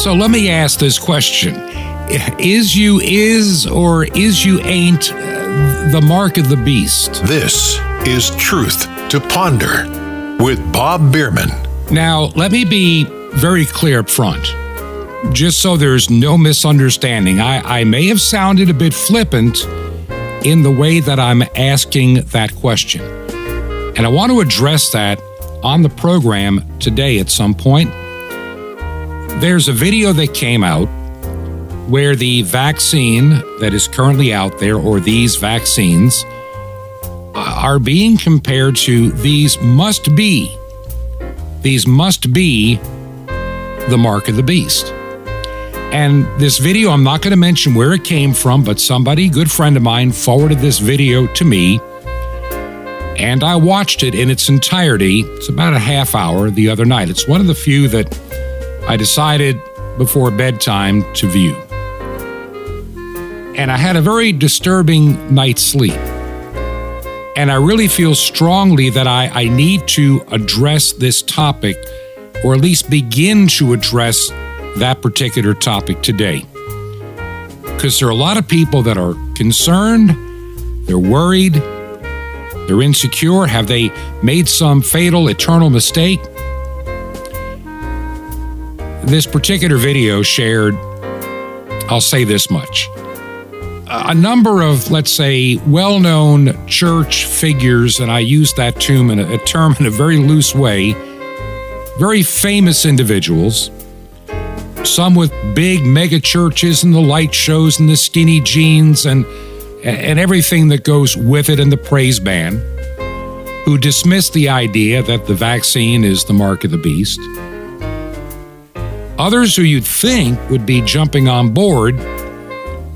So let me ask this question Is you is or is you ain't uh, the mark of the beast? This is Truth to Ponder with Bob Bierman. Now, let me be very clear up front, just so there's no misunderstanding. I, I may have sounded a bit flippant in the way that I'm asking that question. And I want to address that on the program today at some point. There's a video that came out where the vaccine that is currently out there, or these vaccines, uh, are being compared to these must be, these must be the mark of the beast. And this video, I'm not going to mention where it came from, but somebody, good friend of mine, forwarded this video to me. And I watched it in its entirety. It's about a half hour the other night. It's one of the few that I decided before bedtime to view. And I had a very disturbing night's sleep. And I really feel strongly that I, I need to address this topic, or at least begin to address that particular topic today. Because there are a lot of people that are concerned, they're worried, they're insecure. Have they made some fatal, eternal mistake? This particular video shared, I'll say this much. A number of, let's say, well known church figures, and I use that term in a, a term in a very loose way, very famous individuals, some with big mega churches and the light shows and the skinny jeans and and everything that goes with it and the praise band who dismiss the idea that the vaccine is the mark of the beast Others who you'd think would be jumping on board,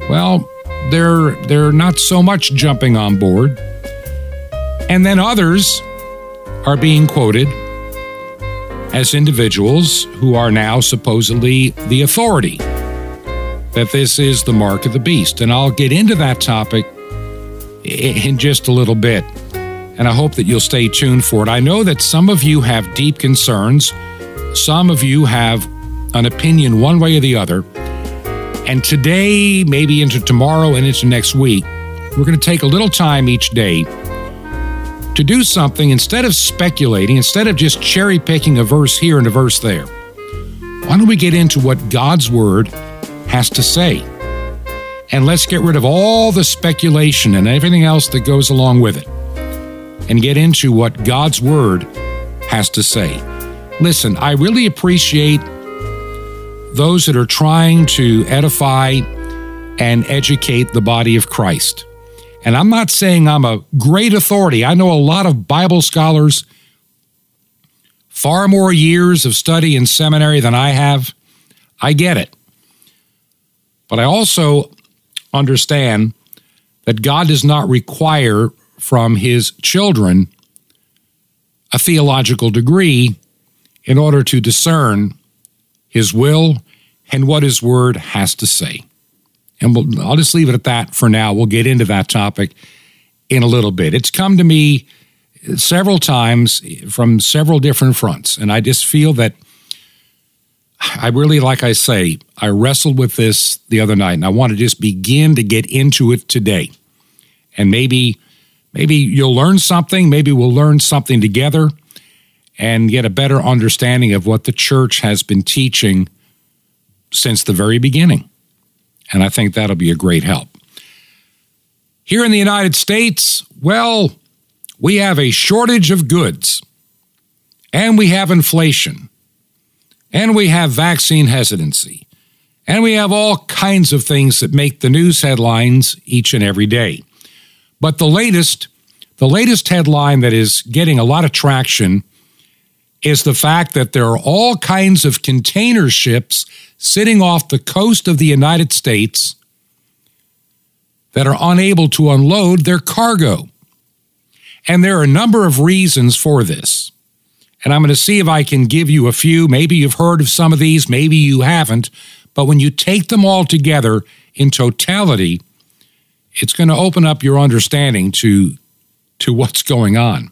well, they're they're not so much jumping on board. And then others are being quoted as individuals who are now supposedly the authority that this is the mark of the beast. And I'll get into that topic in just a little bit. And I hope that you'll stay tuned for it. I know that some of you have deep concerns. Some of you have an opinion one way or the other. And today, maybe into tomorrow and into next week, we're going to take a little time each day to do something instead of speculating, instead of just cherry picking a verse here and a verse there. Why don't we get into what God's Word has to say? And let's get rid of all the speculation and everything else that goes along with it and get into what God's Word has to say. Listen, I really appreciate those that are trying to edify and educate the body of Christ. And I'm not saying I'm a great authority. I know a lot of Bible scholars, far more years of study in seminary than I have. I get it. But I also understand that God does not require from his children a theological degree in order to discern his will, and what his word has to say. And we'll, I'll just leave it at that for now. We'll get into that topic in a little bit. It's come to me several times from several different fronts, and I just feel that I really, like I say, I wrestled with this the other night, and I want to just begin to get into it today. And maybe, maybe you'll learn something. Maybe we'll learn something together and get a better understanding of what the church has been teaching since the very beginning. And I think that'll be a great help. Here in the United States, well, we have a shortage of goods, and we have inflation, and we have vaccine hesitancy, and we have all kinds of things that make the news headlines each and every day. But the latest, the latest headline that is getting a lot of traction is the fact that there are all kinds of container ships sitting off the coast of the United States that are unable to unload their cargo. And there are a number of reasons for this. And I'm going to see if I can give you a few. Maybe you've heard of some of these, maybe you haven't. But when you take them all together in totality, it's going to open up your understanding to, to what's going on.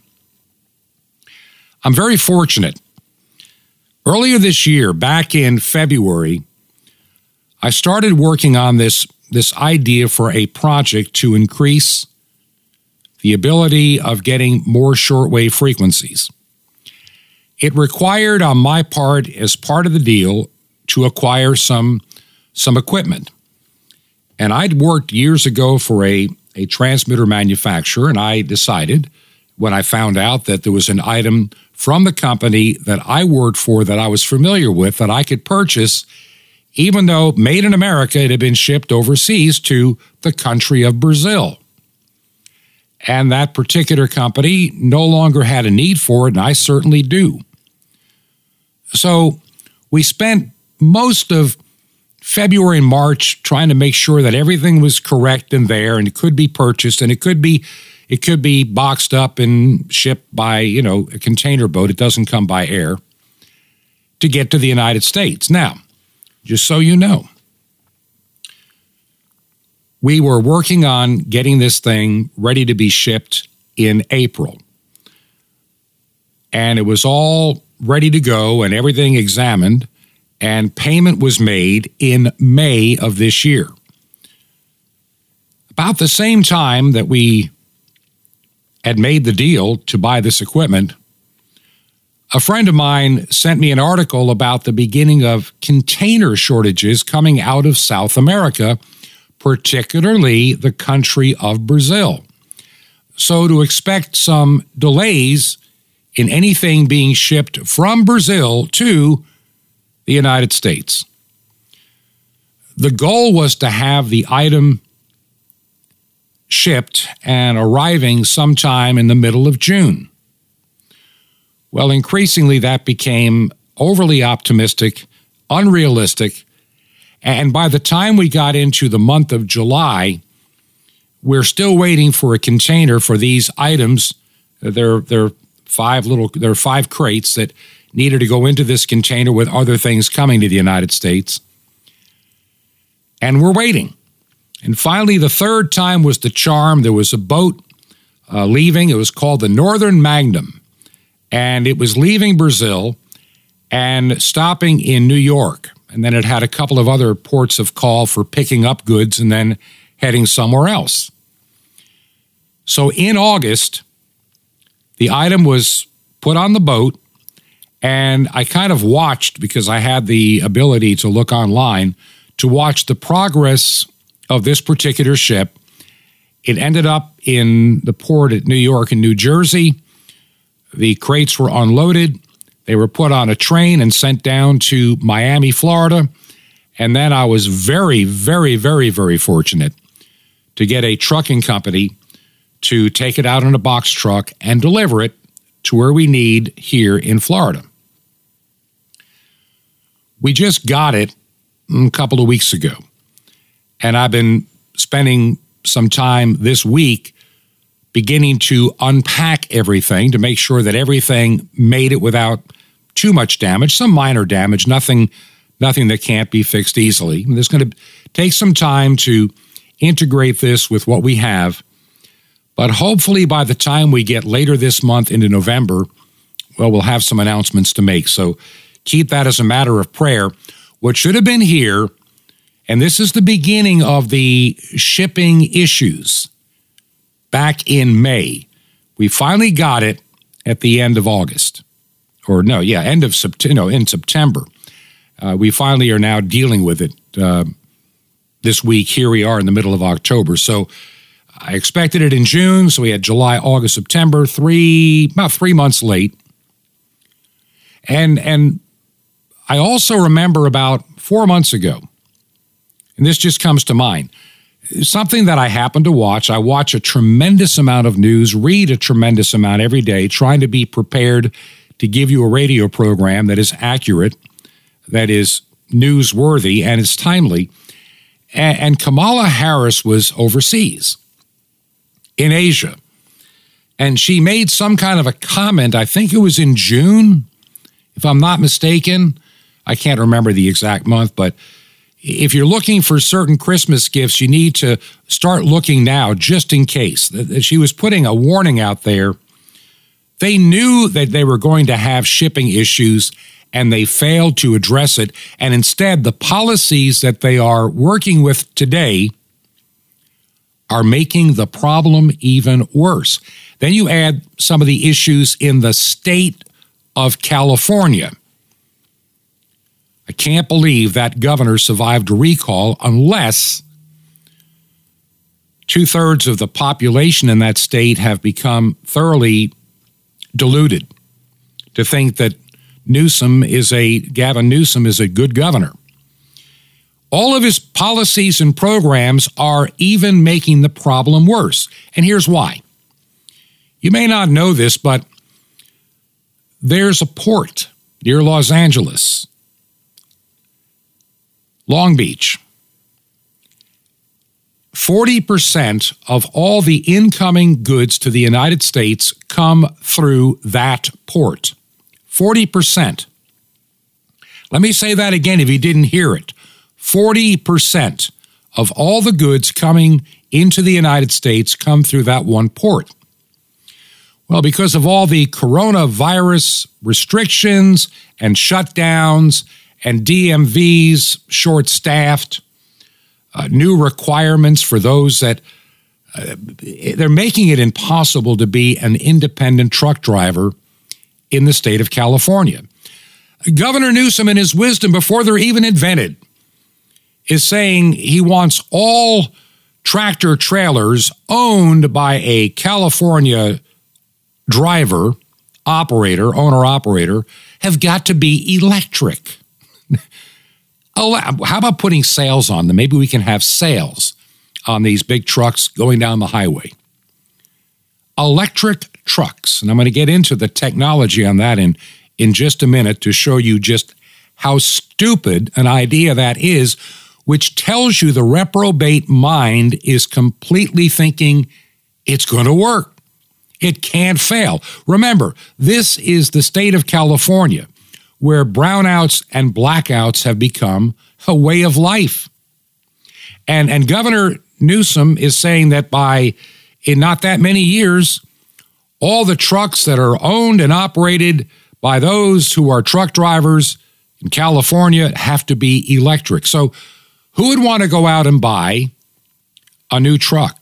I'm very fortunate. Earlier this year, back in February, I started working on this, this idea for a project to increase the ability of getting more shortwave frequencies. It required on my part, as part of the deal, to acquire some, some equipment. And I'd worked years ago for a, a transmitter manufacturer, and I decided when I found out that there was an item from the company that I worked for that I was familiar with that I could purchase, even though made in America, it had been shipped overseas to the country of Brazil. And that particular company no longer had a need for it, and I certainly do. So we spent most of February and March trying to make sure that everything was correct and there and it could be purchased and it could be it could be boxed up and shipped by, you know, a container boat. It doesn't come by air to get to the United States. Now, just so you know, we were working on getting this thing ready to be shipped in April. And it was all ready to go and everything examined and payment was made in May of this year. About the same time that we had made the deal to buy this equipment, a friend of mine sent me an article about the beginning of container shortages coming out of South America, particularly the country of Brazil. So, to expect some delays in anything being shipped from Brazil to the United States. The goal was to have the item shipped and arriving sometime in the middle of June. Well, increasingly that became overly optimistic, unrealistic, and by the time we got into the month of July, we're still waiting for a container for these items. They're, they're five little, there are five crates that needed to go into this container with other things coming to the United States. And we're waiting. And finally, the third time was the charm. There was a boat uh, leaving. It was called the Northern Magnum. And it was leaving Brazil and stopping in New York. And then it had a couple of other ports of call for picking up goods and then heading somewhere else. So in August, the item was put on the boat and I kind of watched because I had the ability to look online to watch the progress of this particular ship. It ended up in the port at New York and New Jersey. The crates were unloaded. They were put on a train and sent down to Miami, Florida. And then I was very, very, very, very fortunate to get a trucking company to take it out in a box truck and deliver it to where we need here in Florida. We just got it a couple of weeks ago. And I've been spending some time this week beginning to unpack everything to make sure that everything made it without too much damage, some minor damage, nothing nothing that can't be fixed easily. There's going to take some time to integrate this with what we have. But hopefully by the time we get later this month into November, well, we'll have some announcements to make. So keep that as a matter of prayer. What should have been here, and this is the beginning of the shipping issues back in May. We finally got it at the end of August. Or no, yeah, end of September, no, in September. Uh, we finally are now dealing with it uh, this week. Here we are in the middle of October. So I expected it in June, so we had July, August, September, three about three months late. And and I also remember about four months ago, and this just comes to mind, something that I happen to watch. I watch a tremendous amount of news, read a tremendous amount every day, trying to be prepared to give you a radio program that is accurate, that is newsworthy, and is timely. And, Kamala Harris was overseas in Asia. And she made some kind of a comment, I think it was in June, if I'm not mistaken, I can't remember the exact month, but if you're looking for certain Christmas gifts, you need to start looking now just in case. She was putting a warning out there. They knew that they were going to have shipping issues and they failed to address it. And instead, the policies that they are working with today are making the problem even worse. Then you add some of the issues in the state of California. I can't believe that governor survived a recall unless two thirds of the population in that state have become thoroughly deluded to think that Newsom is a Gavin Newsom is a good governor. All of his policies and programs are even making the problem worse. And here's why. You may not know this, but there's a port near Los Angeles, Long Beach. 40% of all the incoming goods to the United States come through that port. 40%. Let me say that again if you didn't hear it. 40% of all the goods coming into the United States come through that one port. Well, because of all the coronavirus restrictions and shutdowns and DMVs short staffed, uh, new requirements for those that uh, they're making it impossible to be an independent truck driver in the state of California. Governor Newsom, in his wisdom, before they're even invented, is saying he wants all tractor trailers owned by a California driver, operator, owner operator, have got to be electric. Oh, how about putting sails on them? Maybe we can have sails on these big trucks going down the highway. Electric trucks. And I'm going to get into the technology on that in, in just a minute to show you just how stupid an idea that is, which tells you the reprobate mind is completely thinking it's going to work. It can't fail. Remember, this is the state of California where brownouts and blackouts have become a way of life. And, and Governor Newsom is saying that by in not that many years, all the trucks that are owned and operated by those who are truck drivers in California have to be electric. So, who would want to go out and buy a new truck?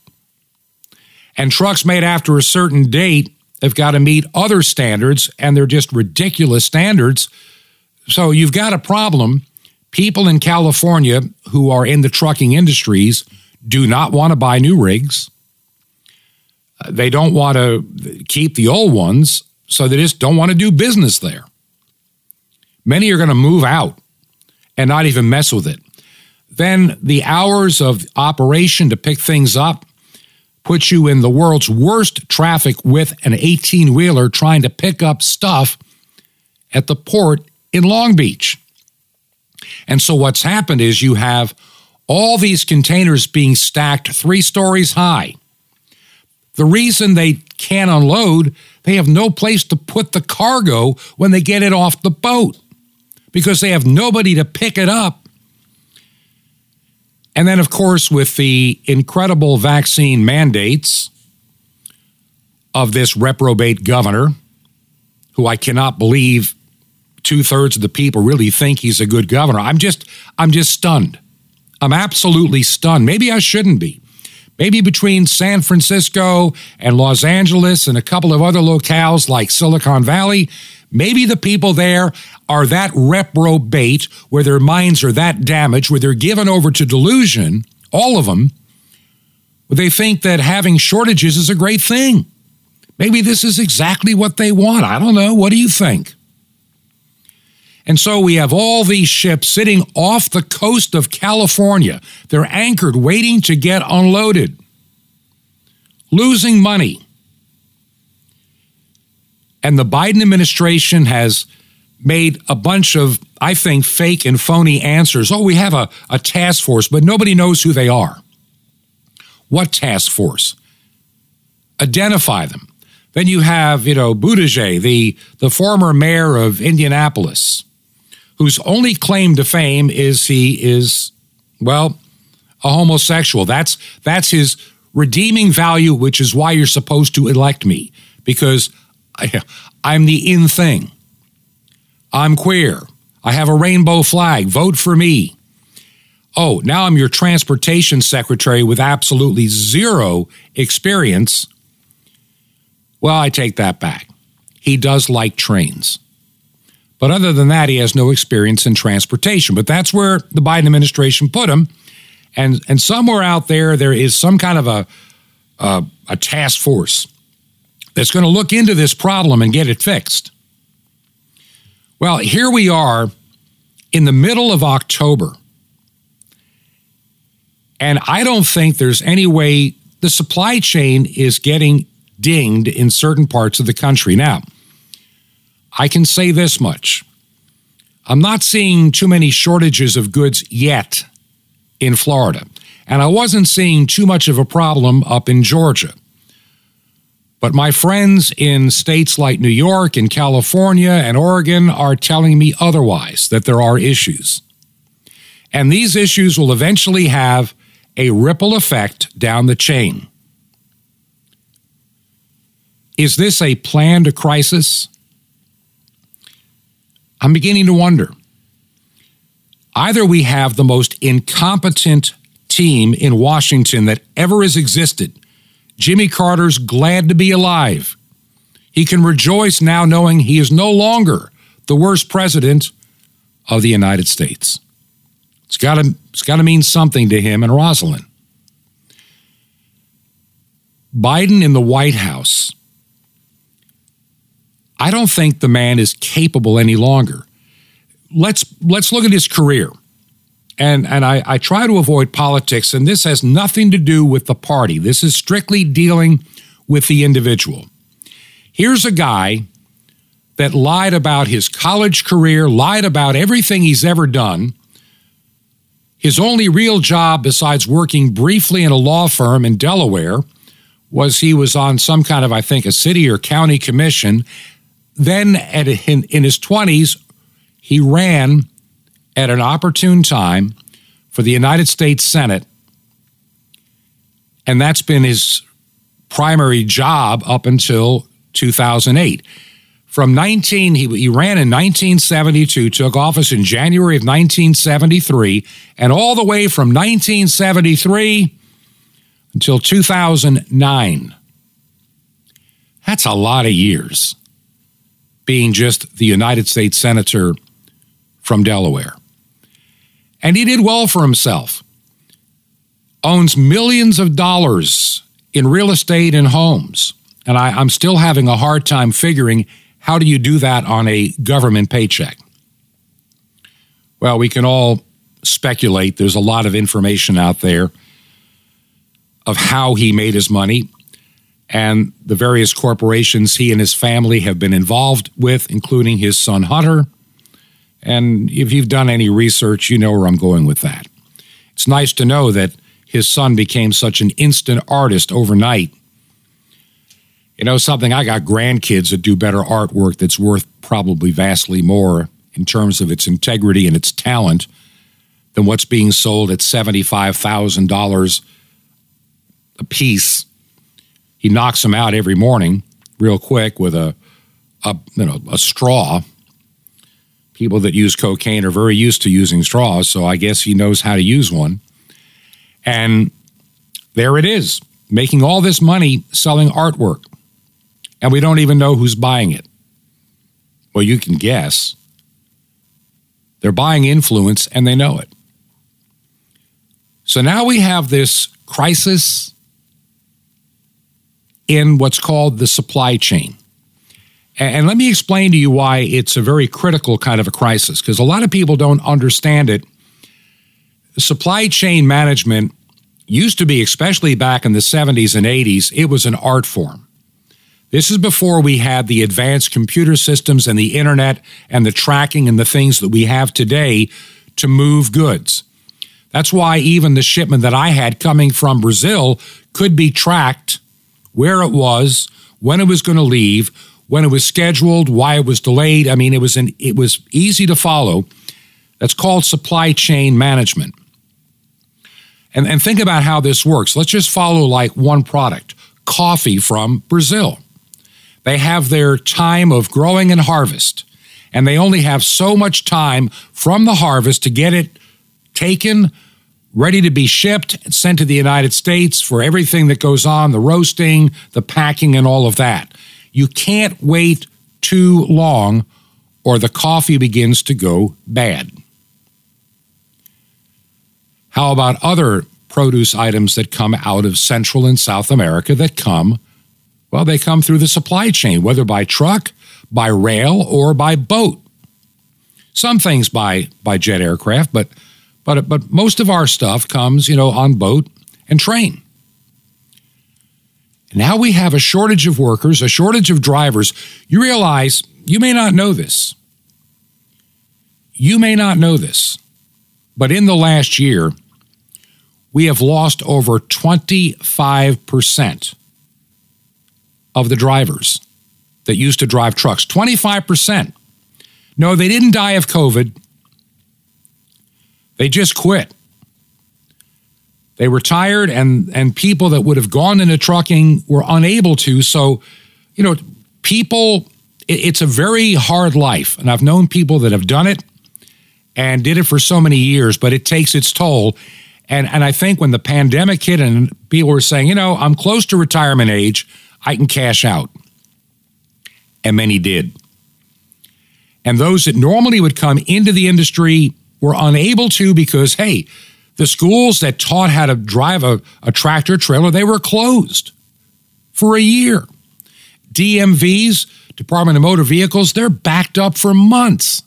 And trucks made after a certain date have got to meet other standards, and they're just ridiculous standards so you've got a problem. People in California who are in the trucking industries do not want to buy new rigs. Uh, they don't want to keep the old ones, so they just don't want to do business there. Many are going to move out and not even mess with it. Then the hours of operation to pick things up puts you in the world's worst traffic with an 18 wheeler trying to pick up stuff at the port in Long Beach. And so what's happened is you have all these containers being stacked three stories high. The reason they can't unload, they have no place to put the cargo when they get it off the boat because they have nobody to pick it up. And then, of course, with the incredible vaccine mandates of this reprobate governor, who I cannot believe two thirds of the people really think he's a good governor. I'm just, I'm just stunned. I'm absolutely stunned. Maybe I shouldn't be. Maybe between San Francisco and Los Angeles and a couple of other locales like Silicon Valley, maybe the people there are that reprobate, where their minds are that damaged, where they're given over to delusion, all of them, they think that having shortages is a great thing. Maybe this is exactly what they want. I don't know. What do you think? And so we have all these ships sitting off the coast of California. They're anchored, waiting to get unloaded, losing money. And the Biden administration has made a bunch of, I think, fake and phony answers. Oh, we have a, a task force, but nobody knows who they are. What task force? Identify them. Then you have, you know, Buttigieg, the, the former mayor of Indianapolis whose only claim to fame is he is, well, a homosexual. That's that's his redeeming value, which is why you're supposed to elect me because I, I'm the in thing. I'm queer. I have a rainbow flag. Vote for me. Oh, now I'm your transportation secretary with absolutely zero experience. Well, I take that back. He does like trains. But other than that, he has no experience in transportation. But that's where the Biden administration put him. And, and somewhere out there, there is some kind of a, a, a task force that's going to look into this problem and get it fixed. Well, here we are in the middle of October. And I don't think there's any way the supply chain is getting dinged in certain parts of the country. Now, I can say this much I'm not seeing too many shortages of goods yet in Florida, and I wasn't seeing too much of a problem up in Georgia. But my friends in states like New York and California and Oregon are telling me otherwise, that there are issues. And these issues will eventually have a ripple effect down the chain. Is this a planned crisis? I'm beginning to wonder. Either we have the most incompetent team in Washington that ever has existed. Jimmy Carter's glad to be alive. He can rejoice now knowing he is no longer the worst president of the United States. It's got to, it's got to mean something to him and Rosalynn. Biden in the White House I don't think the man is capable any longer. Let's let's look at his career. And and I, I try to avoid politics, and this has nothing to do with the party. This is strictly dealing with the individual. Here's a guy that lied about his college career, lied about everything he's ever done. His only real job, besides working briefly in a law firm in Delaware, was he was on some kind of, I think, a city or county commission then at, in, in his 20s, he ran at an opportune time for the United States Senate. And that's been his primary job up until 2008. From 19, he, he ran in 1972, took office in January of 1973, and all the way from 1973 until 2009. That's a lot of years being just the United States Senator from Delaware. And he did well for himself. Owns millions of dollars in real estate and homes. And I, am still having a hard time figuring how do you do that on a government paycheck? Well, we can all speculate. There's a lot of information out there of how he made his money and the various corporations he and his family have been involved with, including his son Hunter. And if you've done any research, you know where I'm going with that. It's nice to know that his son became such an instant artist overnight. You know, something I got grandkids that do better artwork that's worth probably vastly more in terms of its integrity and its talent than what's being sold at $75,000 a piece he knocks them out every morning real quick with a, a you know a straw. People that use cocaine are very used to using straws, so I guess he knows how to use one. And there it is, making all this money selling artwork. And we don't even know who's buying it. Well, you can guess. They're buying influence and they know it. So now we have this crisis in what's called the supply chain. And let me explain to you why it's a very critical kind of a crisis, because a lot of people don't understand it. Supply chain management used to be, especially back in the 70s and 80s, it was an art form. This is before we had the advanced computer systems and the internet and the tracking and the things that we have today to move goods. That's why even the shipment that I had coming from Brazil could be tracked where it was, when it was going to leave, when it was scheduled, why it was delayed. I mean, it was an, it was easy to follow. That's called supply chain management. And, and think about how this works. Let's just follow like one product coffee from Brazil. They have their time of growing and harvest. and they only have so much time from the harvest to get it taken, ready to be shipped, and sent to the United States for everything that goes on the roasting, the packing, and all of that. You can't wait too long or the coffee begins to go bad. How about other produce items that come out of Central and South America that come, well, they come through the supply chain, whether by truck, by rail, or by boat. Some things by, by jet aircraft, but, but, but most of our stuff comes, you know, on boat and train. Now we have a shortage of workers, a shortage of drivers. You realize, you may not know this. You may not know this, but in the last year, we have lost over 25% of the drivers that used to drive trucks. 25%. No, they didn't die of COVID, they just quit. They retired, and, and people that would have gone into trucking were unable to. So, you know, people, it, it's a very hard life. And I've known people that have done it and did it for so many years, but it takes its toll. And, and I think when the pandemic hit and people were saying, you know, I'm close to retirement age, I can cash out. And many did. And those that normally would come into the industry were unable to because, hey, the schools that taught how to drive a, a tractor trailer, they were closed for a year. DMVs, Department of Motor Vehicles, they're backed up for months.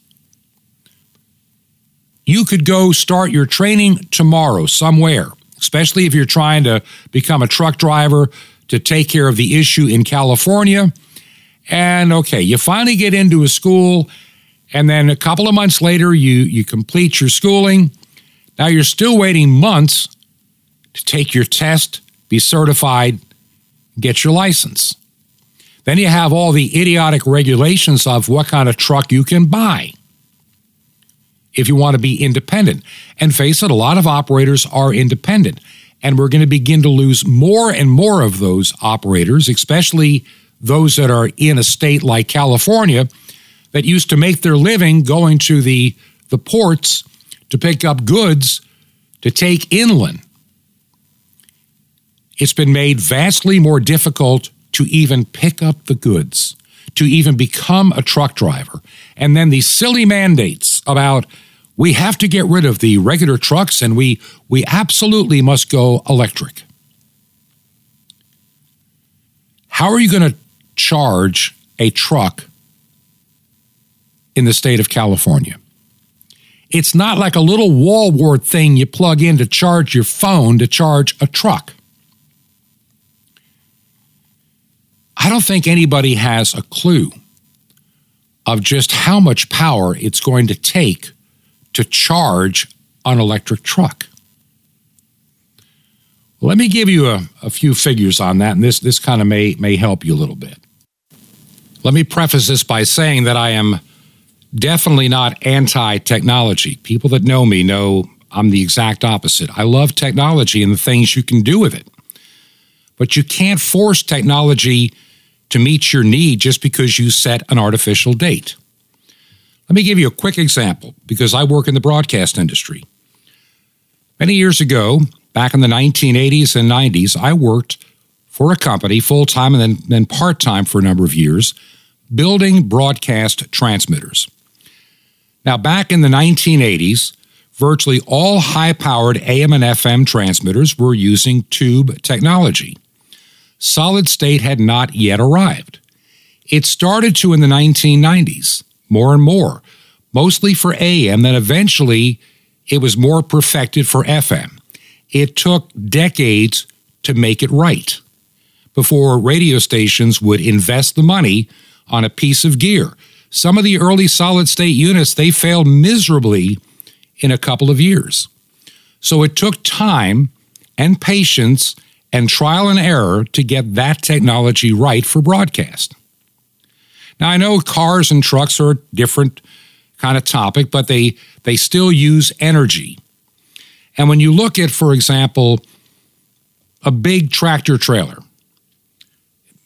You could go start your training tomorrow somewhere, especially if you're trying to become a truck driver to take care of the issue in California. And okay, you finally get into a school, and then a couple of months later, you, you complete your schooling. Now you're still waiting months to take your test, be certified, get your license. Then you have all the idiotic regulations of what kind of truck you can buy if you want to be independent. And face it, a lot of operators are independent. And we're going to begin to lose more and more of those operators, especially those that are in a state like California that used to make their living going to the, the ports to pick up goods to take inland. It's been made vastly more difficult to even pick up the goods, to even become a truck driver. And then these silly mandates about we have to get rid of the regular trucks and we, we absolutely must go electric. How are you going to charge a truck in the state of California? It's not like a little wall wart thing you plug in to charge your phone to charge a truck. I don't think anybody has a clue of just how much power it's going to take to charge an electric truck. Let me give you a, a few figures on that, and this, this kind of may, may help you a little bit. Let me preface this by saying that I am definitely not anti technology. People that know me know I'm the exact opposite. I love technology and the things you can do with it. But you can't force technology to meet your need just because you set an artificial date. Let me give you a quick example because I work in the broadcast industry. Many years ago, back in the 1980s and 90s, I worked for a company full time and then, then part time for a number of years, building broadcast transmitters. Now, back in the 1980s, virtually all high powered AM and FM transmitters were using tube technology. Solid state had not yet arrived. It started to in the 1990s, more and more, mostly for AM, then eventually it was more perfected for FM. It took decades to make it right before radio stations would invest the money on a piece of gear some of the early solid state units, they failed miserably in a couple of years. So it took time and patience and trial and error to get that technology right for broadcast. Now I know cars and trucks are a different kind of topic, but they they still use energy. And when you look at, for example, a big tractor trailer,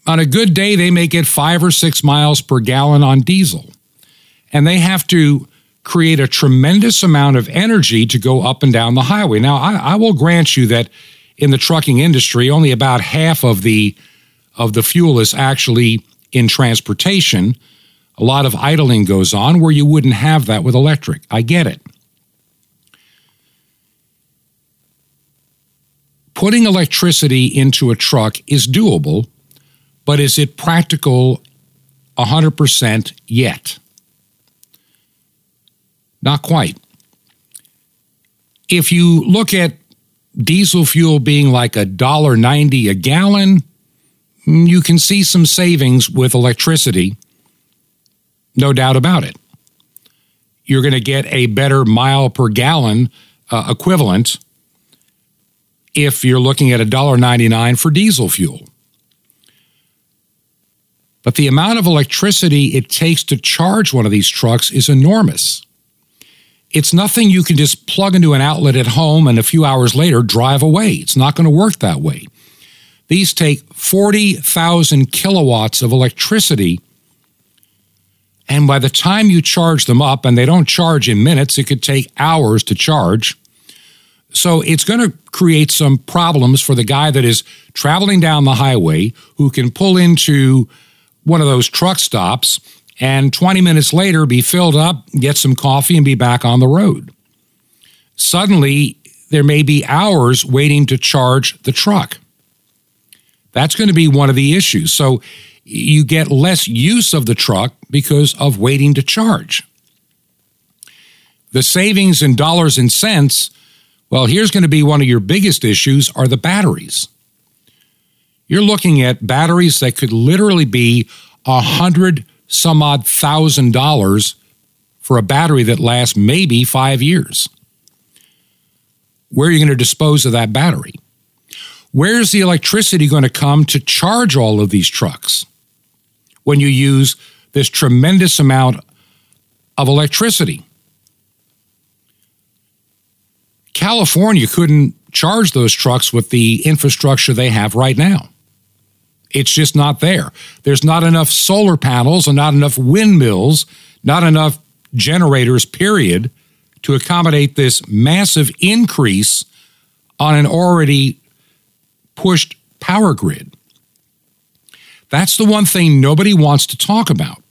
on a good day, they may get five or six miles per gallon on diesel. and they have to create a tremendous amount of energy to go up and down the highway. Now, I, I will grant you that in the trucking industry, only about half of the of the fuel is actually in transportation. A lot of idling goes on where you wouldn't have that with electric. I get it. Putting electricity into a truck is doable, but is it practical 100% yet? Not quite. If you look at diesel fuel being like a dollar ninety a gallon, you can see some savings with electricity. No doubt about it. You're going to get a better mile per gallon uh, equivalent if you're looking at $1.99 for diesel fuel. But the amount of electricity it takes to charge one of these trucks is enormous. It's nothing you can just plug into an outlet at home and a few hours later drive away. It's not going to work that way. These take 40,000 kilowatts of electricity. And by the time you charge them up, and they don't charge in minutes, it could take hours to charge. So it's going to create some problems for the guy that is traveling down the highway who can pull into one of those truck stops and 20 minutes later be filled up, get some coffee, and be back on the road. Suddenly, there may be hours waiting to charge the truck. That's going to be one of the issues. So you get less use of the truck because of waiting to charge. The savings in dollars and cents, well, here's going to be one of your biggest issues are the batteries. You're looking at batteries that could literally be a hundred some odd thousand dollars for a battery that lasts maybe five years. Where are you going to dispose of that battery? Where's the electricity going to come to charge all of these trucks when you use this tremendous amount of electricity? California couldn't charge those trucks with the infrastructure they have right now. It's just not there. There's not enough solar panels and not enough windmills, not enough generators, period, to accommodate this massive increase on an already pushed power grid. That's the one thing nobody wants to talk about.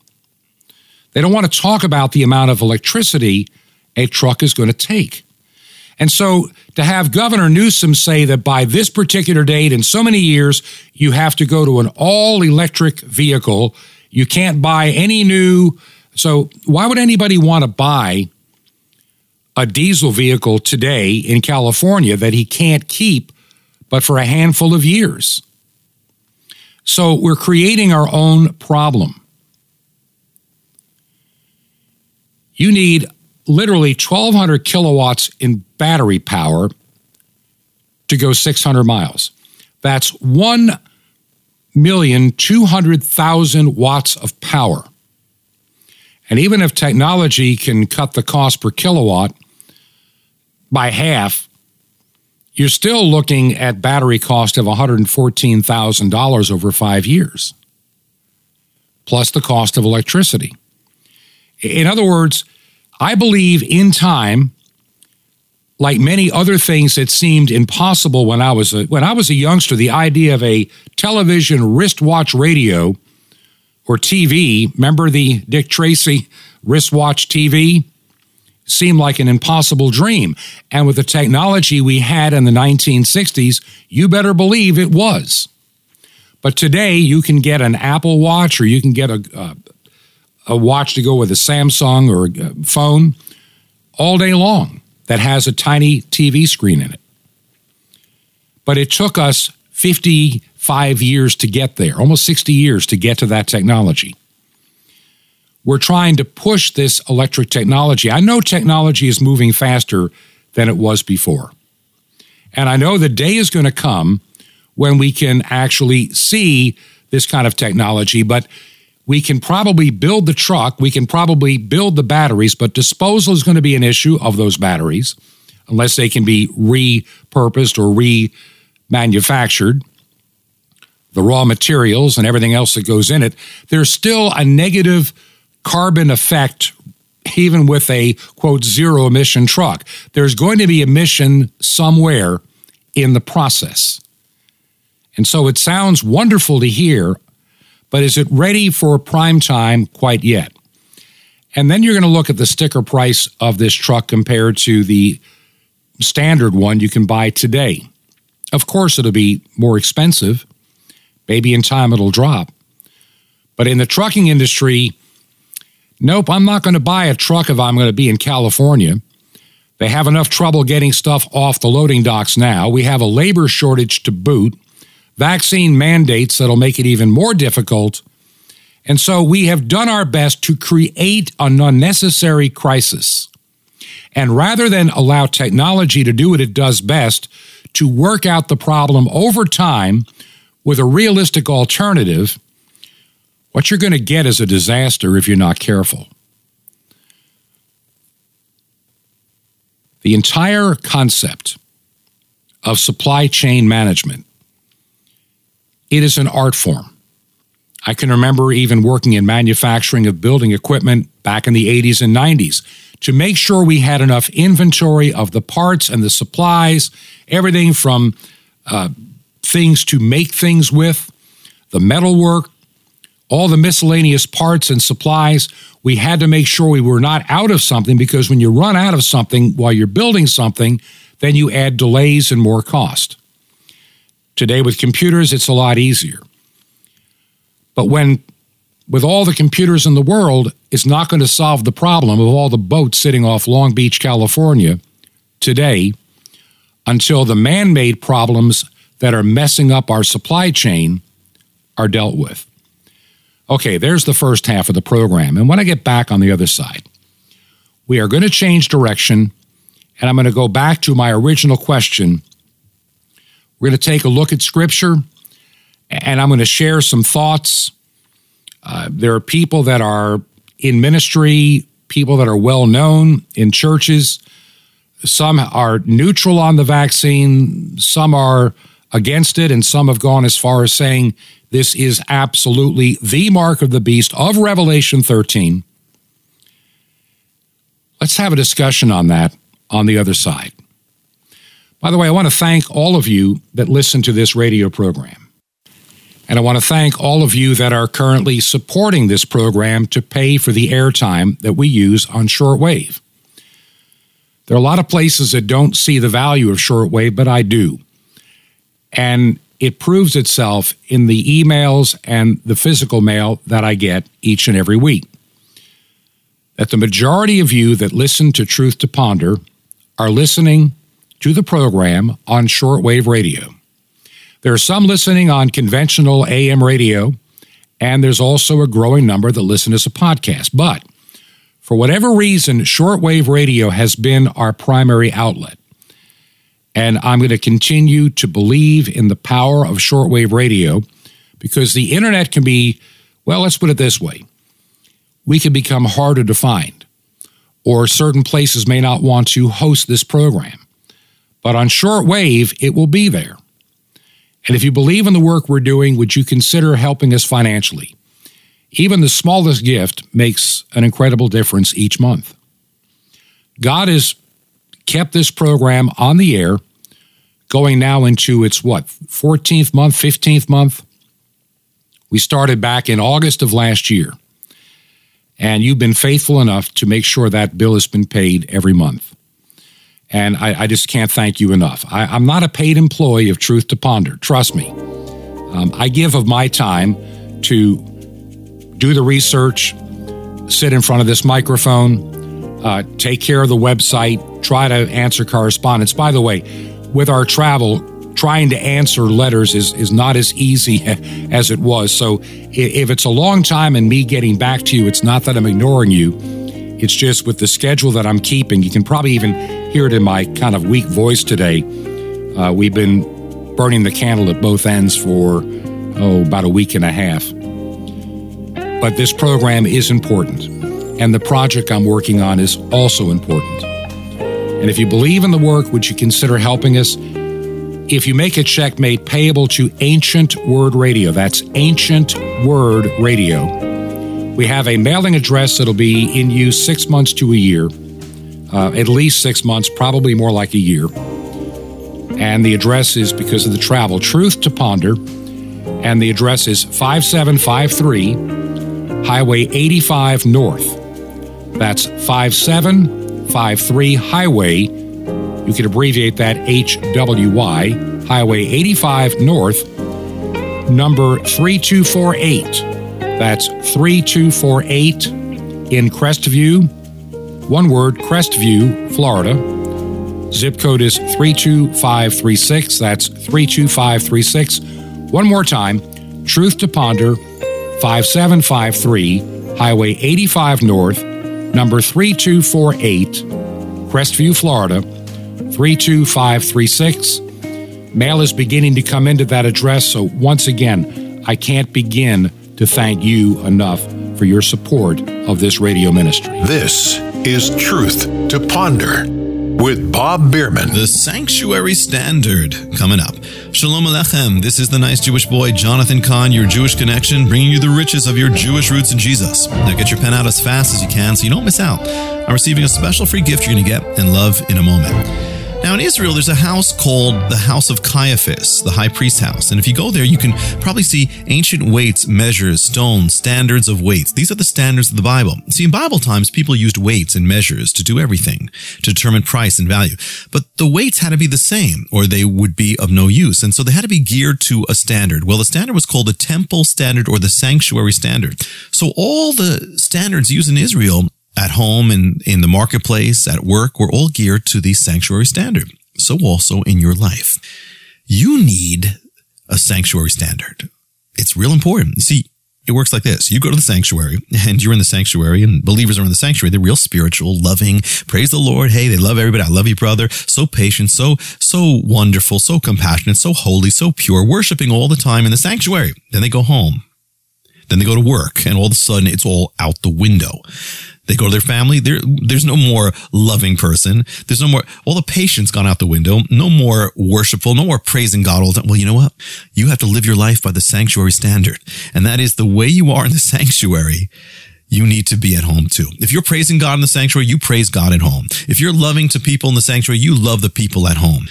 They don't want to talk about the amount of electricity a truck is going to take. And so to have Governor Newsom say that by this particular date in so many years, you have to go to an all electric vehicle, you can't buy any new. So, why would anybody want to buy a diesel vehicle today in California that he can't keep but for a handful of years? So, we're creating our own problem. You need literally 1,200 kilowatts in battery power to go 600 miles. That's 1,200,000 watts of power. And even if technology can cut the cost per kilowatt by half, you're still looking at battery cost of $114,000 over 5 years plus the cost of electricity. In other words, I believe in time, like many other things that seemed impossible when I was a, when I was a youngster, the idea of a television wristwatch radio or TV, remember the Dick Tracy wristwatch TV? Seemed like an impossible dream. And with the technology we had in the 1960s, you better believe it was. But today, you can get an Apple Watch or you can get a, a a watch to go with a Samsung or a phone all day long that has a tiny TV screen in it. But it took us 55 years to get there, almost 60 years to get to that technology. We're trying to push this electric technology. I know technology is moving faster than it was before. And I know the day is going to come when we can actually see this kind of technology, but we can probably build the truck, we can probably build the batteries, but disposal is going to be an issue of those batteries unless they can be repurposed or remanufactured. The raw materials and everything else that goes in it, there's still a negative carbon effect even with a quote zero emission truck. There's going to be emission somewhere in the process. And so it sounds wonderful to hear, but is it ready for prime time quite yet? And then you're going to look at the sticker price of this truck compared to the standard one you can buy today. Of course, it'll be more expensive. Maybe in time it'll drop. But in the trucking industry, nope, I'm not going to buy a truck if I'm going to be in California. They have enough trouble getting stuff off the loading docks now. We have a labor shortage to boot, vaccine mandates that'll make it even more difficult. And so we have done our best to create an unnecessary crisis. And rather than allow technology to do what it does best, to work out the problem over time with a realistic alternative, what you're going to get is a disaster if you're not careful. The entire concept of supply chain management it is an art form. I can remember even working in manufacturing of building equipment back in the 80s and 90s to make sure we had enough inventory of the parts and the supplies, everything from uh, things to make things with, the metalwork, all the miscellaneous parts and supplies. We had to make sure we were not out of something because when you run out of something while you're building something, then you add delays and more cost. Today, with computers, it's a lot easier. But when, with all the computers in the world, it's not going to solve the problem of all the boats sitting off Long Beach, California today until the man made problems that are messing up our supply chain are dealt with. Okay, there's the first half of the program. And when I get back on the other side, we are going to change direction and I'm going to go back to my original question. We're going to take a look at Scripture and I'm going to share some thoughts. Uh, there are people that are in ministry, people that are well known in churches. Some are neutral on the vaccine, some are against it, and some have gone as far as saying this is absolutely the mark of the beast of Revelation 13. Let's have a discussion on that on the other side. By the way, I want to thank all of you that listen to this radio program. And I want to thank all of you that are currently supporting this program to pay for the airtime that we use on shortwave. There are a lot of places that don't see the value of shortwave, but I do. And it proves itself in the emails and the physical mail that I get each and every week. That the majority of you that listen to Truth to Ponder are listening to the program on shortwave radio. There are some listening on conventional AM radio, and there's also a growing number that listen as a podcast. But for whatever reason, shortwave radio has been our primary outlet. And I'm going to continue to believe in the power of shortwave radio because the internet can be, well, let's put it this way we can become harder to find, or certain places may not want to host this program. But on shortwave, it will be there. And if you believe in the work we're doing, would you consider helping us financially? Even the smallest gift makes an incredible difference each month. God has kept this program on the air going now into its what 14th month 15th month we started back in august of last year and you've been faithful enough to make sure that bill has been paid every month and i, I just can't thank you enough I, am not a paid employee of truth to ponder trust me um, i give of my time to do the research sit in front of this microphone uh, take care of the website try to answer correspondence by the way with our travel, trying to answer letters is, is not as easy as it was. So if it's a long time and me getting back to you, it's not that I'm ignoring you. It's just with the schedule that I'm keeping. You can probably even hear it in my kind of weak voice today. Uh, we've been burning the candle at both ends for, oh, about a week and a half. But this program is important, and the project I'm working on is also important. And if you believe in the work, would you consider helping us? If you make a check made payable to Ancient Word Radio, that's Ancient Word Radio, We have a mailing address that'll be in use six months to a year, uh, at least six months, probably more like a year. And the address is because of the travel, Truth to Ponder. And the address is 5753 Highway 85 North. That's 5753 Highway. You can abbreviate that HWY, Highway 85 North, number 3248. That's 3248 in Crestview. One word, Crestview, Florida. Zip code is 32536. That's 32536. One more time Truth to Ponder, 5753, Highway 85 North, number 3248, Crestview, Florida, 32536. Mail is beginning to come into that address, so once again, I can't begin to thank you enough for your support of this radio ministry. This is Truth to Ponder with Bob Bierman. The Sanctuary Standard coming up. Shalom Alechem. This is the nice Jewish boy, Jonathan Cahn, your Jewish connection, bringing you the riches of your Jewish roots in Jesus. Now get your pen out as fast as you can so you don't miss out on receiving a special free gift you're going to get and love in a moment. Now, in Israel, there's a house called the House of Caiaphas, the high priest's house. And if you go there, you can probably see ancient weights, measures, stones, standards of weights. These are the standards of the Bible. See, in Bible times, people used weights and measures to do everything, to determine price and value. But the weights had to be the same, or they would be of no use. And so they had to be geared to a standard. Well, the standard was called the temple standard or the sanctuary standard. So all the standards used in Israel at home and in the marketplace, at work, we're all geared to the sanctuary standard. So also in your life. You need a sanctuary standard. It's real important. You see, it works like this. You go to the sanctuary and you're in the sanctuary and believers are in the sanctuary. They're real spiritual, loving. Praise the Lord. Hey, they love everybody. I love you, brother. So patient, so, so wonderful, so compassionate, so holy, so pure, worshiping all the time in the sanctuary. Then they go home. Then they go to work and all of a sudden it's all out the window. They go to their family. There, there's no more loving person. There's no more, all the patience gone out the window. No more worshipful, no more praising God all the time. Well, you know what? You have to live your life by the sanctuary standard. And that is the way you are in the sanctuary. You need to be at home too. If you're praising God in the sanctuary, you praise God at home. If you're loving to people in the sanctuary, you love the people at home.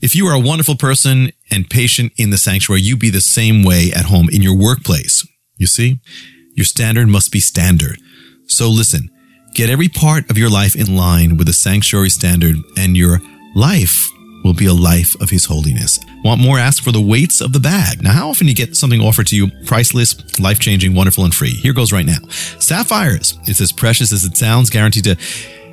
If you are a wonderful person and patient in the sanctuary, you be the same way at home in your workplace. You see, your standard must be standard. So listen, get every part of your life in line with the sanctuary standard and your life will be a life of his holiness. Want more? Ask for the weights of the bag. Now, how often do you get something offered to you, priceless, life changing, wonderful, and free? Here goes right now. Sapphires. It's as precious as it sounds, guaranteed to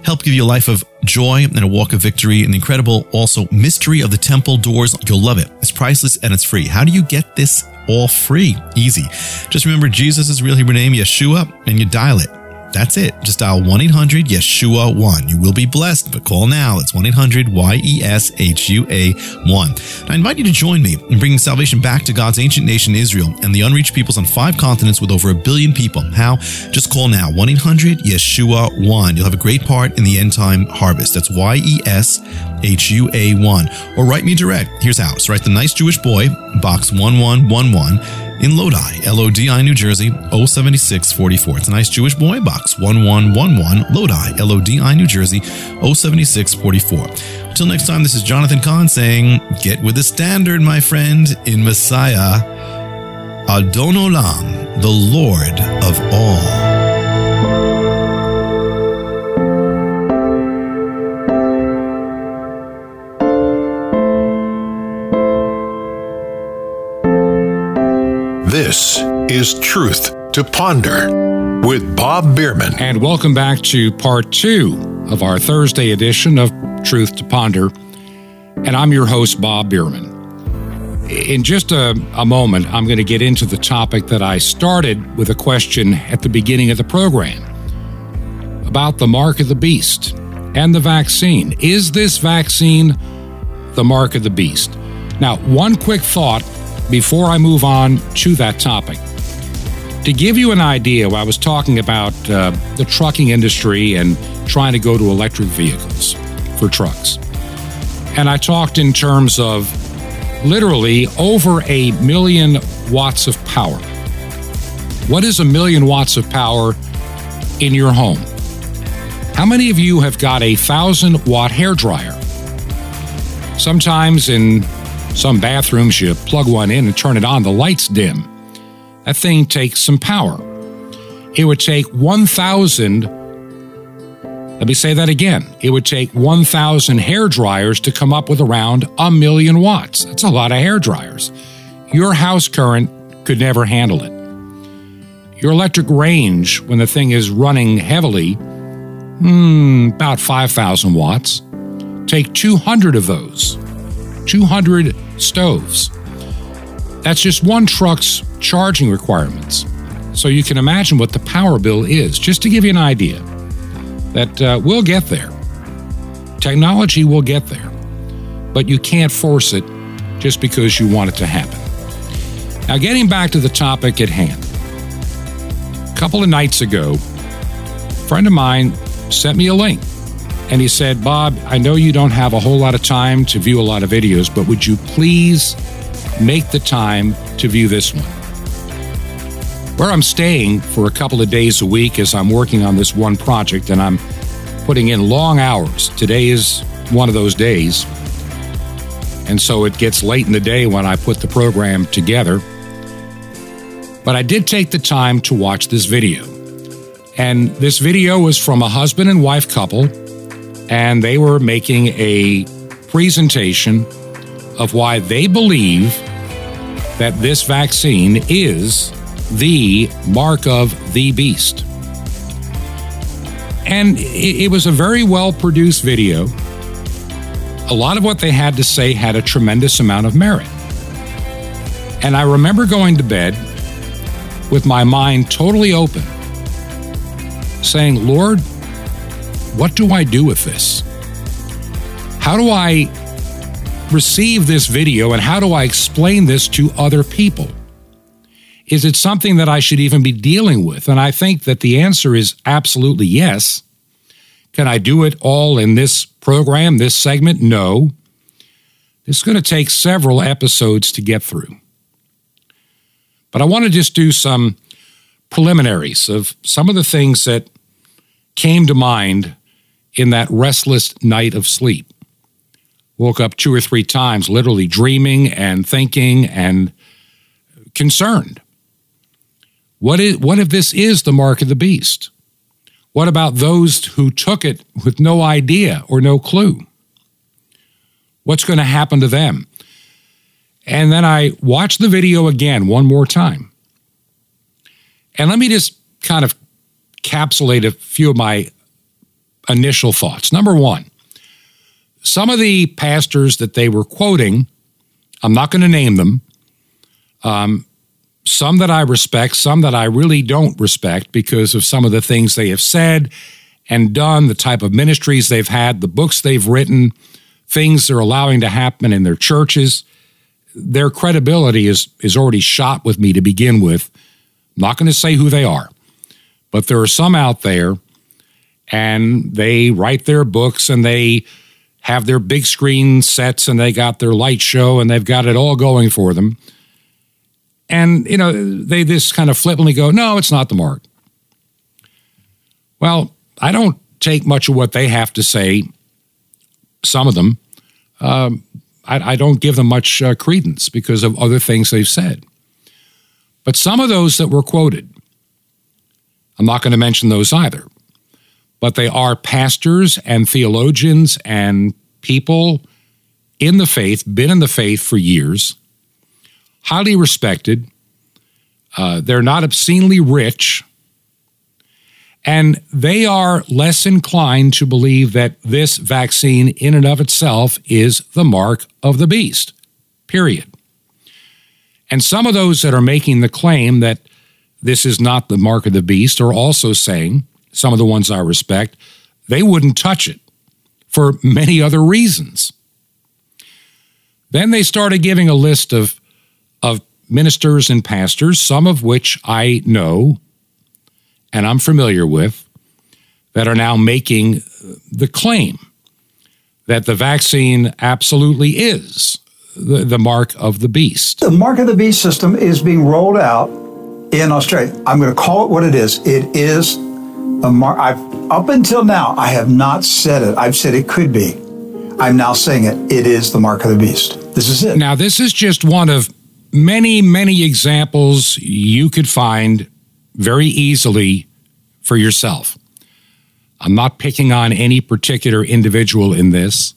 help give you a life of joy and a walk of victory. An incredible, also, mystery of the temple doors. You'll love it. It's priceless and it's free. How do you get this all free? Easy. Just remember Jesus' is real Hebrew name, Yeshua, and you dial it. That's it. Just dial 1 800 Yeshua 1. You will be blessed, but call now. It's 1 800 Y E S H U A 1. I invite you to join me in bringing salvation back to God's ancient nation, Israel, and the unreached peoples on five continents with over a billion people. How? Just call now 1 800 Yeshua 1. You'll have a great part in the end time harvest. That's Y E S H U A 1. Or write me direct. Here's how. So write the nice Jewish boy, box 1111 in Lodi, L-O-D-I, New Jersey, 07644. It's a nice Jewish boy, box 1111, Lodi, L-O-D-I, New Jersey, 07644. Until next time, this is Jonathan Cahn saying, get with the standard, my friend, in Messiah, Adon Olam, the Lord of all. This is Truth to Ponder with Bob Bierman. And welcome back to part two of our Thursday edition of Truth to Ponder. And I'm your host, Bob Bierman. In just a, a moment, I'm going to get into the topic that I started with a question at the beginning of the program about the mark of the beast and the vaccine. Is this vaccine the mark of the beast? Now, one quick thought before I move on to that topic. To give you an idea, I was talking about uh, the trucking industry and trying to go to electric vehicles for trucks. And I talked in terms of literally over a million watts of power What is a million watts of power in your home? How many of you have got a thousand watt hair dryer? Sometimes in some bathrooms, you plug one in and turn it on, the lights dim. That thing takes some power. It would take 1,000, let me say that again. It would take 1,000 hair dryers to come up with around a million watts. That's a lot of hair dryers. Your house current could never handle it. Your electric range, when the thing is running heavily, hmm, about 5,000 watts. Take 200 of those. 200 stoves. That's just one truck's charging requirements. So you can imagine what the power bill is, just to give you an idea that uh, we'll get there. Technology will get there, but you can't force it just because you want it to happen. Now, getting back to the topic at hand. A couple of nights ago, a friend of mine sent me a link and he said, Bob, I know you don't have a whole lot of time to view a lot of videos, but would you please make the time to view this one? Where I'm staying for a couple of days a week as I'm working on this one project and I'm putting in long hours. Today is one of those days. And so it gets late in the day when I put the program together. But I did take the time to watch this video. And this video was from a husband and wife couple and they were making a presentation of why they believe that this vaccine is the mark of the beast. And it, was a very well produced video. A lot of what they had to say had a tremendous amount of merit. And I remember going to bed with my mind totally open, saying, Lord, what do I do with this? How do I receive this video and how do I explain this to other people? Is it something that I should even be dealing with? And I think that the answer is absolutely yes. Can I do it all in this program, this segment? No. It's going to take several episodes to get through. But I want to just do some preliminaries of some of the things that came to mind in that restless night of sleep. Woke up two or three times, literally dreaming and thinking and concerned. What, is, what if this is the mark of the beast? What about those who took it with no idea or no clue? What's going to happen to them? And then I watched the video again one more time. And let me just kind of capsulate a few of my initial thoughts. Number one, some of the pastors that they were quoting, I'm not going to name them, um, some that I respect, some that I really don't respect because of some of the things they have said and done, the type of ministries they've had, the books they've written, things they're allowing to happen in their churches. Their credibility is, is already shot with me to begin with. I'm not going to say who they are, but there are some out there and they write their books and they have their big screen sets and they got their light show and they've got it all going for them. And, you know, they just kind of flippantly go, no, it's not the mark. Well, I don't take much of what they have to say, some of them. Um, I, I, don't give them much uh, credence because of other things they've said. But some of those that were quoted, I'm not going to mention those either but they are pastors and theologians and people in the faith, been in the faith for years, highly respected. Uh, they're not obscenely rich. And they are less inclined to believe that this vaccine, in and of itself, is the mark of the beast, period. And some of those that are making the claim that this is not the mark of the beast are also saying some of the ones I respect, they wouldn't touch it for many other reasons. Then they started giving a list of, of ministers and pastors, some of which I know and I'm familiar with, that are now making the claim that the vaccine absolutely is the, the mark of the beast. The mark of the beast system is being rolled out in Australia. I'm going to call it what it is. It is a mark. I've, up until now, I have not said it. I've said it could be. I'm now saying it. It is the mark of the beast. This is it. Now, this is just one of many, many examples you could find very easily for yourself. I'm not picking on any particular individual in this.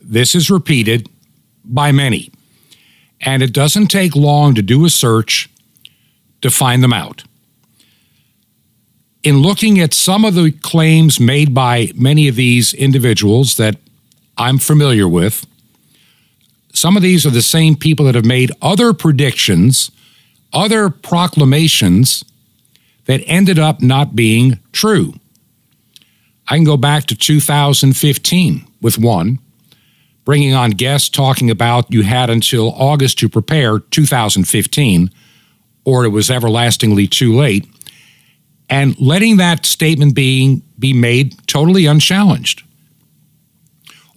This is repeated by many. And it doesn't take long to do a search to find them out. In looking at some of the claims made by many of these individuals that I'm familiar with, some of these are the same people that have made other predictions, other proclamations that ended up not being true. I can go back to 2015 with one, bringing on guests talking about you had until August to prepare 2015, or it was everlastingly too late, and letting that statement being be made totally unchallenged.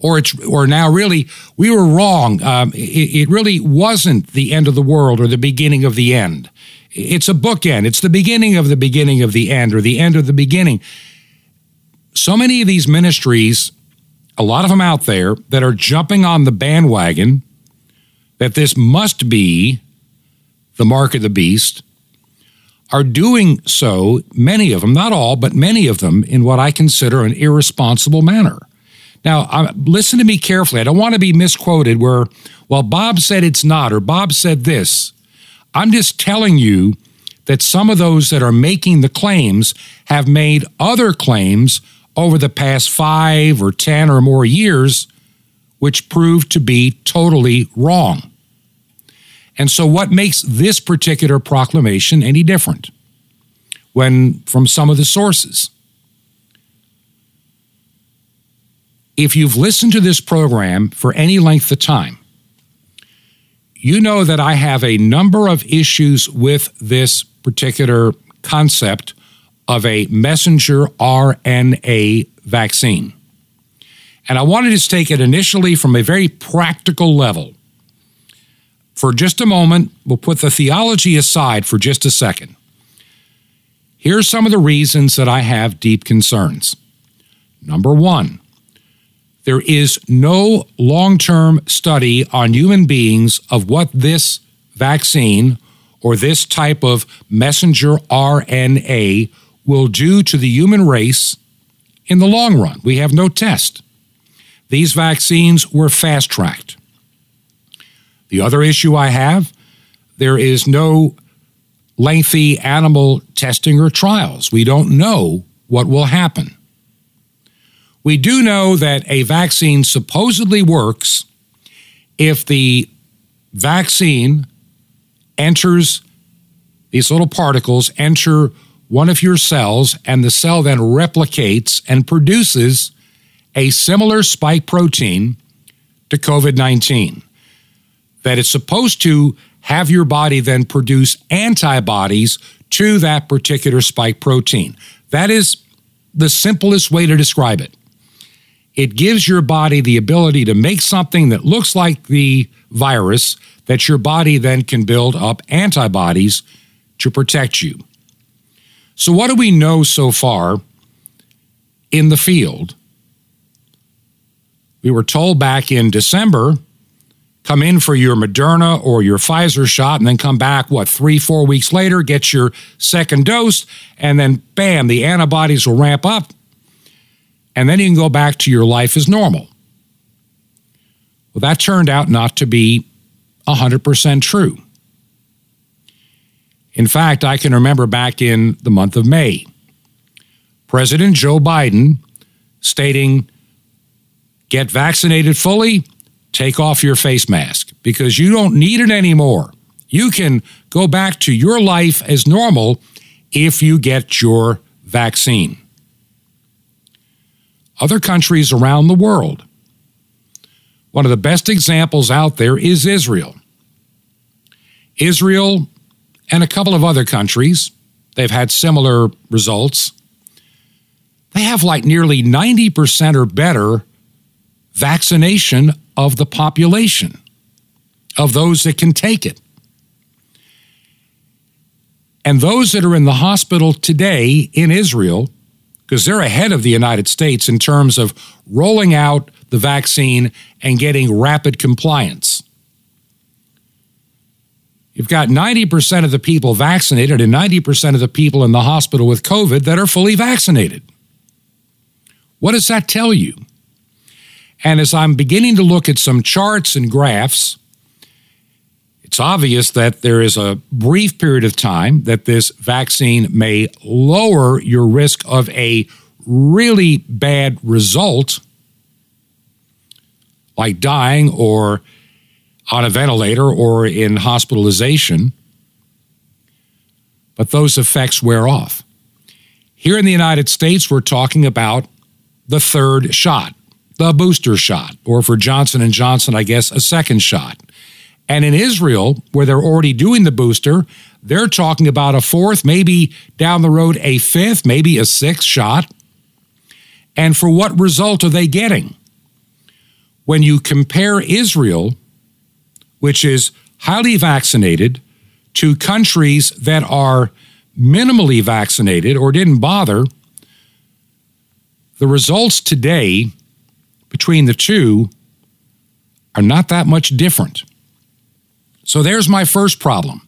Or it's or now really we were wrong. Um, it, it really wasn't the end of the world or the beginning of the end. It's a bookend. It's the beginning of the beginning of the end or the end of the beginning so many of these ministries, a lot of them out there, that are jumping on the bandwagon that this must be the mark of the beast, are doing so, many of them, not all, but many of them, in what I consider an irresponsible manner. Now, listen to me carefully. I don't want to be misquoted where, well, Bob said it's not, or Bob said this. I'm just telling you that some of those that are making the claims have made other claims over the past five or 10 or more years, which proved to be totally wrong. And so, what makes this particular proclamation any different when from some of the sources? If you've listened to this program for any length of time, you know that I have a number of issues with this particular concept of a messenger RNA vaccine. And I wanted to take it initially from a very practical level. For just a moment, we'll put the theology aside for just a second. Here's some of the reasons that I have deep concerns. Number one, there is no long term study on human beings of what this vaccine or this type of messenger RNA will do to the human race in the long run. We have no test. These vaccines were fast tracked. The other issue I have there is no lengthy animal testing or trials. We don't know what will happen. We do know that a vaccine supposedly works if the vaccine enters, these little particles enter one of your cells, and the cell then replicates and produces a similar spike protein to COVID 19. That it's supposed to have your body then produce antibodies to that particular spike protein. That is the simplest way to describe it. It gives your body the ability to make something that looks like the virus that your body then can build up antibodies to protect you. So, what do we know so far in the field? We were told back in December come in for your Moderna or your Pfizer shot and then come back, what, three, four weeks later, get your second dose, and then bam, the antibodies will ramp up. And then you can go back to your life as normal. Well, that turned out not to be 100% true. In fact, I can remember back in the month of May, President Joe Biden stating, Get vaccinated fully, take off your face mask because you don't need it anymore. You can go back to your life as normal if you get your vaccine. Other countries around the world, one of the best examples out there is Israel. Israel and a couple of other countries, they've had similar results. They have like nearly 90% or better vaccination of the population, of those that can take it. And those that are in the hospital today in Israel, because they're ahead of the United States in terms of rolling out the vaccine and getting rapid compliance. You've got 90% of the people vaccinated and 90% of the people in the hospital with COVID that are fully vaccinated. What does that tell you? And as I'm beginning to look at some charts and graphs, it's obvious that there is a brief period of time that this vaccine may lower your risk of a really bad result, like dying or on a ventilator or in hospitalization. But those effects wear off. Here in the United States, we're talking about the third shot, the booster shot, or for Johnson and Johnson, I guess, a second shot. And in Israel, where they're already doing the booster, they're talking about a fourth, maybe down the road, a fifth, maybe a sixth shot. And for what result are they getting? When you compare Israel, which is highly vaccinated, to countries that are minimally vaccinated or didn't bother, the results today between the two are not that much different. So there's my first problem.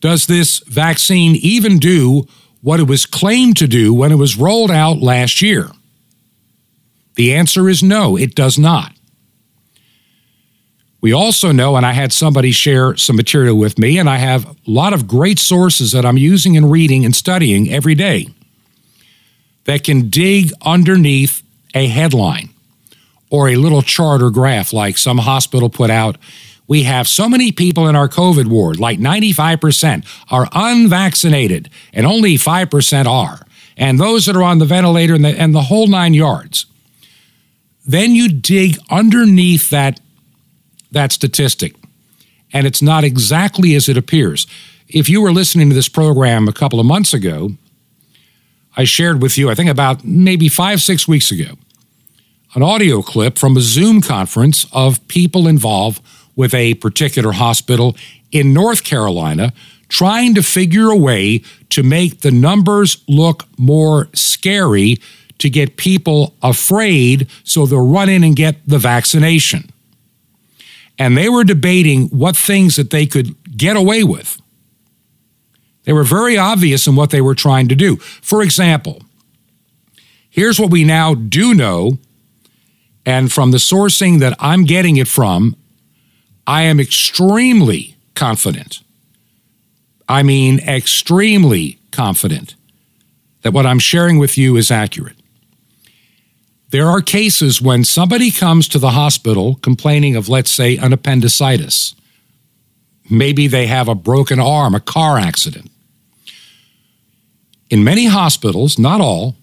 Does this vaccine even do what it was claimed to do when it was rolled out last year? The answer is no, it does not. We also know, and I had somebody share some material with me, and I have a lot of great sources that I'm using and reading and studying every day that can dig underneath a headline or a little chart or graph like some hospital put out we have so many people in our COVID ward, like 95% are unvaccinated and only 5% are. And those that are on the ventilator and the, and the whole nine yards. Then you dig underneath that, that statistic, and it's not exactly as it appears. If you were listening to this program a couple of months ago, I shared with you, I think about maybe five, six weeks ago, an audio clip from a Zoom conference of people involved with a particular hospital in North Carolina trying to figure a way to make the numbers look more scary to get people afraid so they'll run in and get the vaccination. And they were debating what things that they could get away with. They were very obvious in what they were trying to do. For example, here's what we now do know, and from the sourcing that I'm getting it from, I am extremely confident. I mean, extremely confident that what I'm sharing with you is accurate. There are cases when somebody comes to the hospital complaining of, let's say, an appendicitis. Maybe they have a broken arm, a car accident. In many hospitals, not all,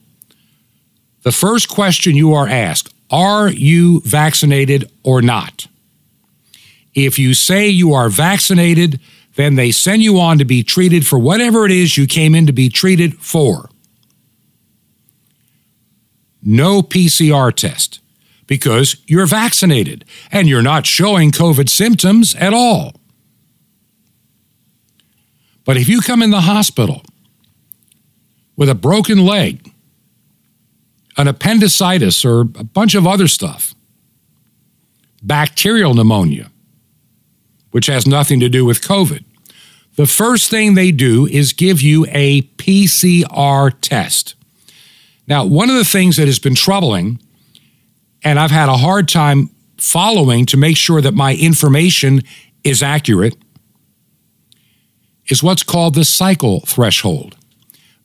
the first question you are asked are you vaccinated or not? If you say you are vaccinated, then they send you on to be treated for whatever it is you came in to be treated for. No PCR test because you're vaccinated and you're not showing COVID symptoms at all. But if you come in the hospital with a broken leg, an appendicitis, or a bunch of other stuff, bacterial pneumonia, which has nothing to do with COVID. The first thing they do is give you a PCR test. Now, one of the things that has been troubling, and I've had a hard time following to make sure that my information is accurate, is what's called the cycle threshold.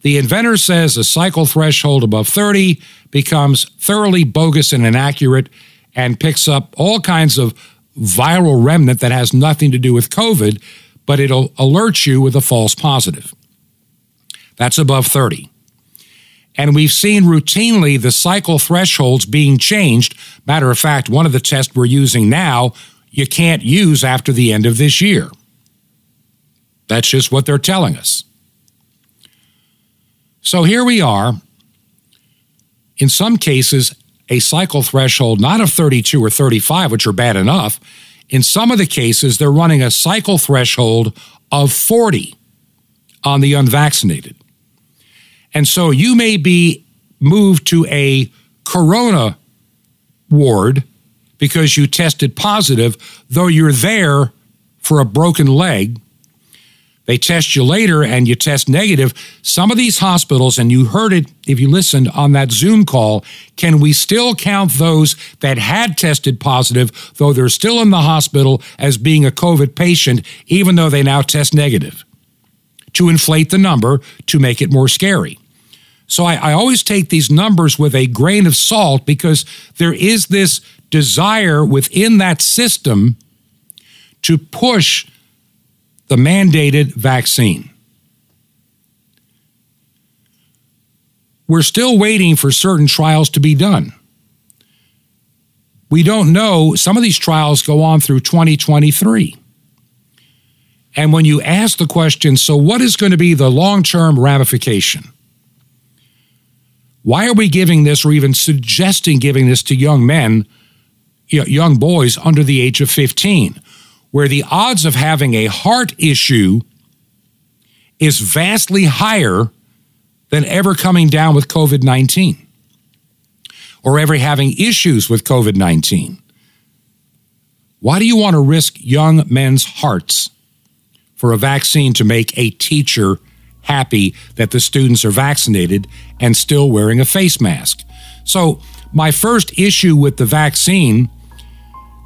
The inventor says a cycle threshold above 30 becomes thoroughly bogus and inaccurate and picks up all kinds of viral remnant that has nothing to do with COVID, but it'll alert you with a false positive. That's above 30. And we've seen routinely the cycle thresholds being changed. Matter of fact, one of the tests we're using now, you can't use after the end of this year. That's just what they're telling us. So here we are. In some cases, a cycle threshold not of 32 or 35, which are bad enough. In some of the cases, they're running a cycle threshold of 40. on the unvaccinated. And so you may be moved to a corona ward because you tested positive, though you're there for a broken leg. They test you later and you test negative. Some of these hospitals, and you heard it if you listened on that Zoom call, can we still count those that had tested positive, though they're still in the hospital as being a COVID patient, even though they now test negative? To inflate the number to make it more scary. So I, I always take these numbers with a grain of salt because there is this desire within that system to push the mandated vaccine. We're still waiting for certain trials to be done. We don't know, some of these trials go on through 2023. And when you ask the question, so what is going to be the long term ramification? Why are we giving this or even suggesting giving this to young men, young boys under the age of 15, where the odds of having a heart issue is vastly higher than ever coming down with COVID 19 or ever having issues with COVID 19? Why do you want to risk young men's hearts for a vaccine to make a teacher happy that the students are vaccinated and still wearing a face mask. So, my first issue with the vaccine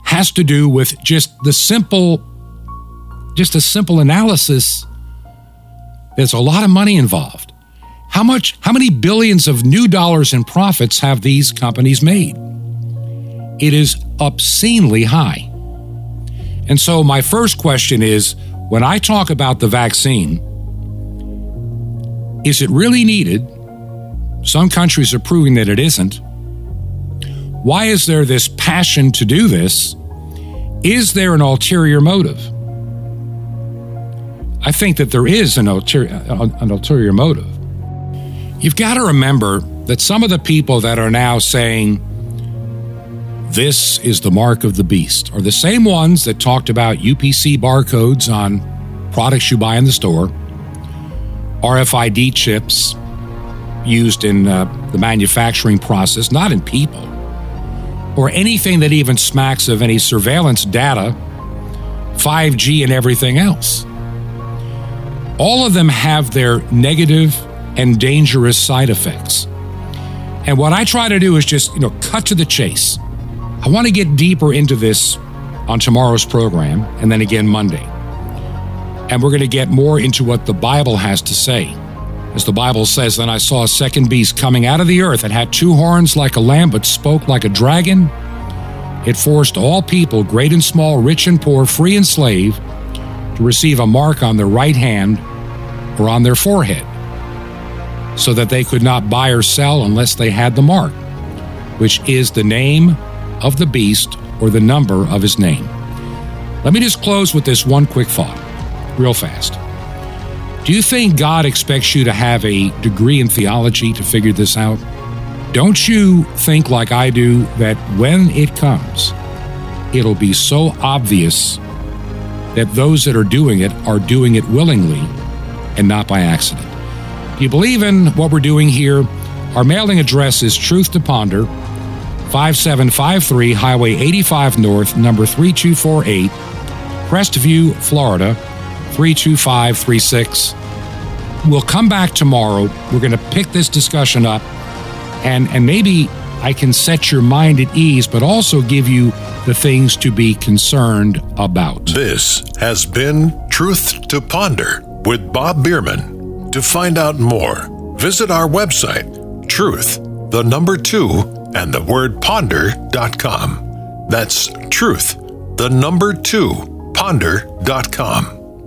has to do with just the simple, just a simple analysis. There's a lot of money involved. How much, how many billions of new dollars in profits have these companies made? It is obscenely high. And so, my first question is when I talk about the vaccine, is it really needed? Some countries are proving that it isn't. Why is there this passion to do this? Is there an ulterior motive? I think that there is an ulterior, an ulterior motive. You've got to remember that some of the people that are now saying this is the mark of the beast are the same ones that talked about UPC barcodes on products you buy in the store RFID chips used in uh, the manufacturing process, not in people, or anything that even smacks of any surveillance data, 5G, and everything else. All of them have their negative and dangerous side effects. And what I try to do is just, you know, cut to the chase. I want to get deeper into this on tomorrow's program and then again Monday. And we're going to get more into what the Bible has to say. As the Bible says, Then I saw a second beast coming out of the earth. It had two horns like a lamb, but spoke like a dragon. It forced all people, great and small, rich and poor, free and slave, to receive a mark on their right hand or on their forehead, so that they could not buy or sell unless they had the mark, which is the name of the beast or the number of his name. Let me just close with this one quick thought real fast. Do you think God expects you to have a degree in theology to figure this out? Don't you think, like I do, that when it comes, it'll be so obvious that those that are doing it are doing it willingly and not by accident? Do you believe in what we're doing here? Our mailing address is Truth to Ponder, 5753 Highway 85 North, number 3248, Crestview, Florida 32536. We'll come back tomorrow. We're going to pick this discussion up and, and maybe I can set your mind at ease, but also give you the things to be concerned about. This has been Truth to Ponder with Bob Bierman. To find out more, visit our website, truth, the number two, and the word ponder.com. That's truth, the number two, ponder.com.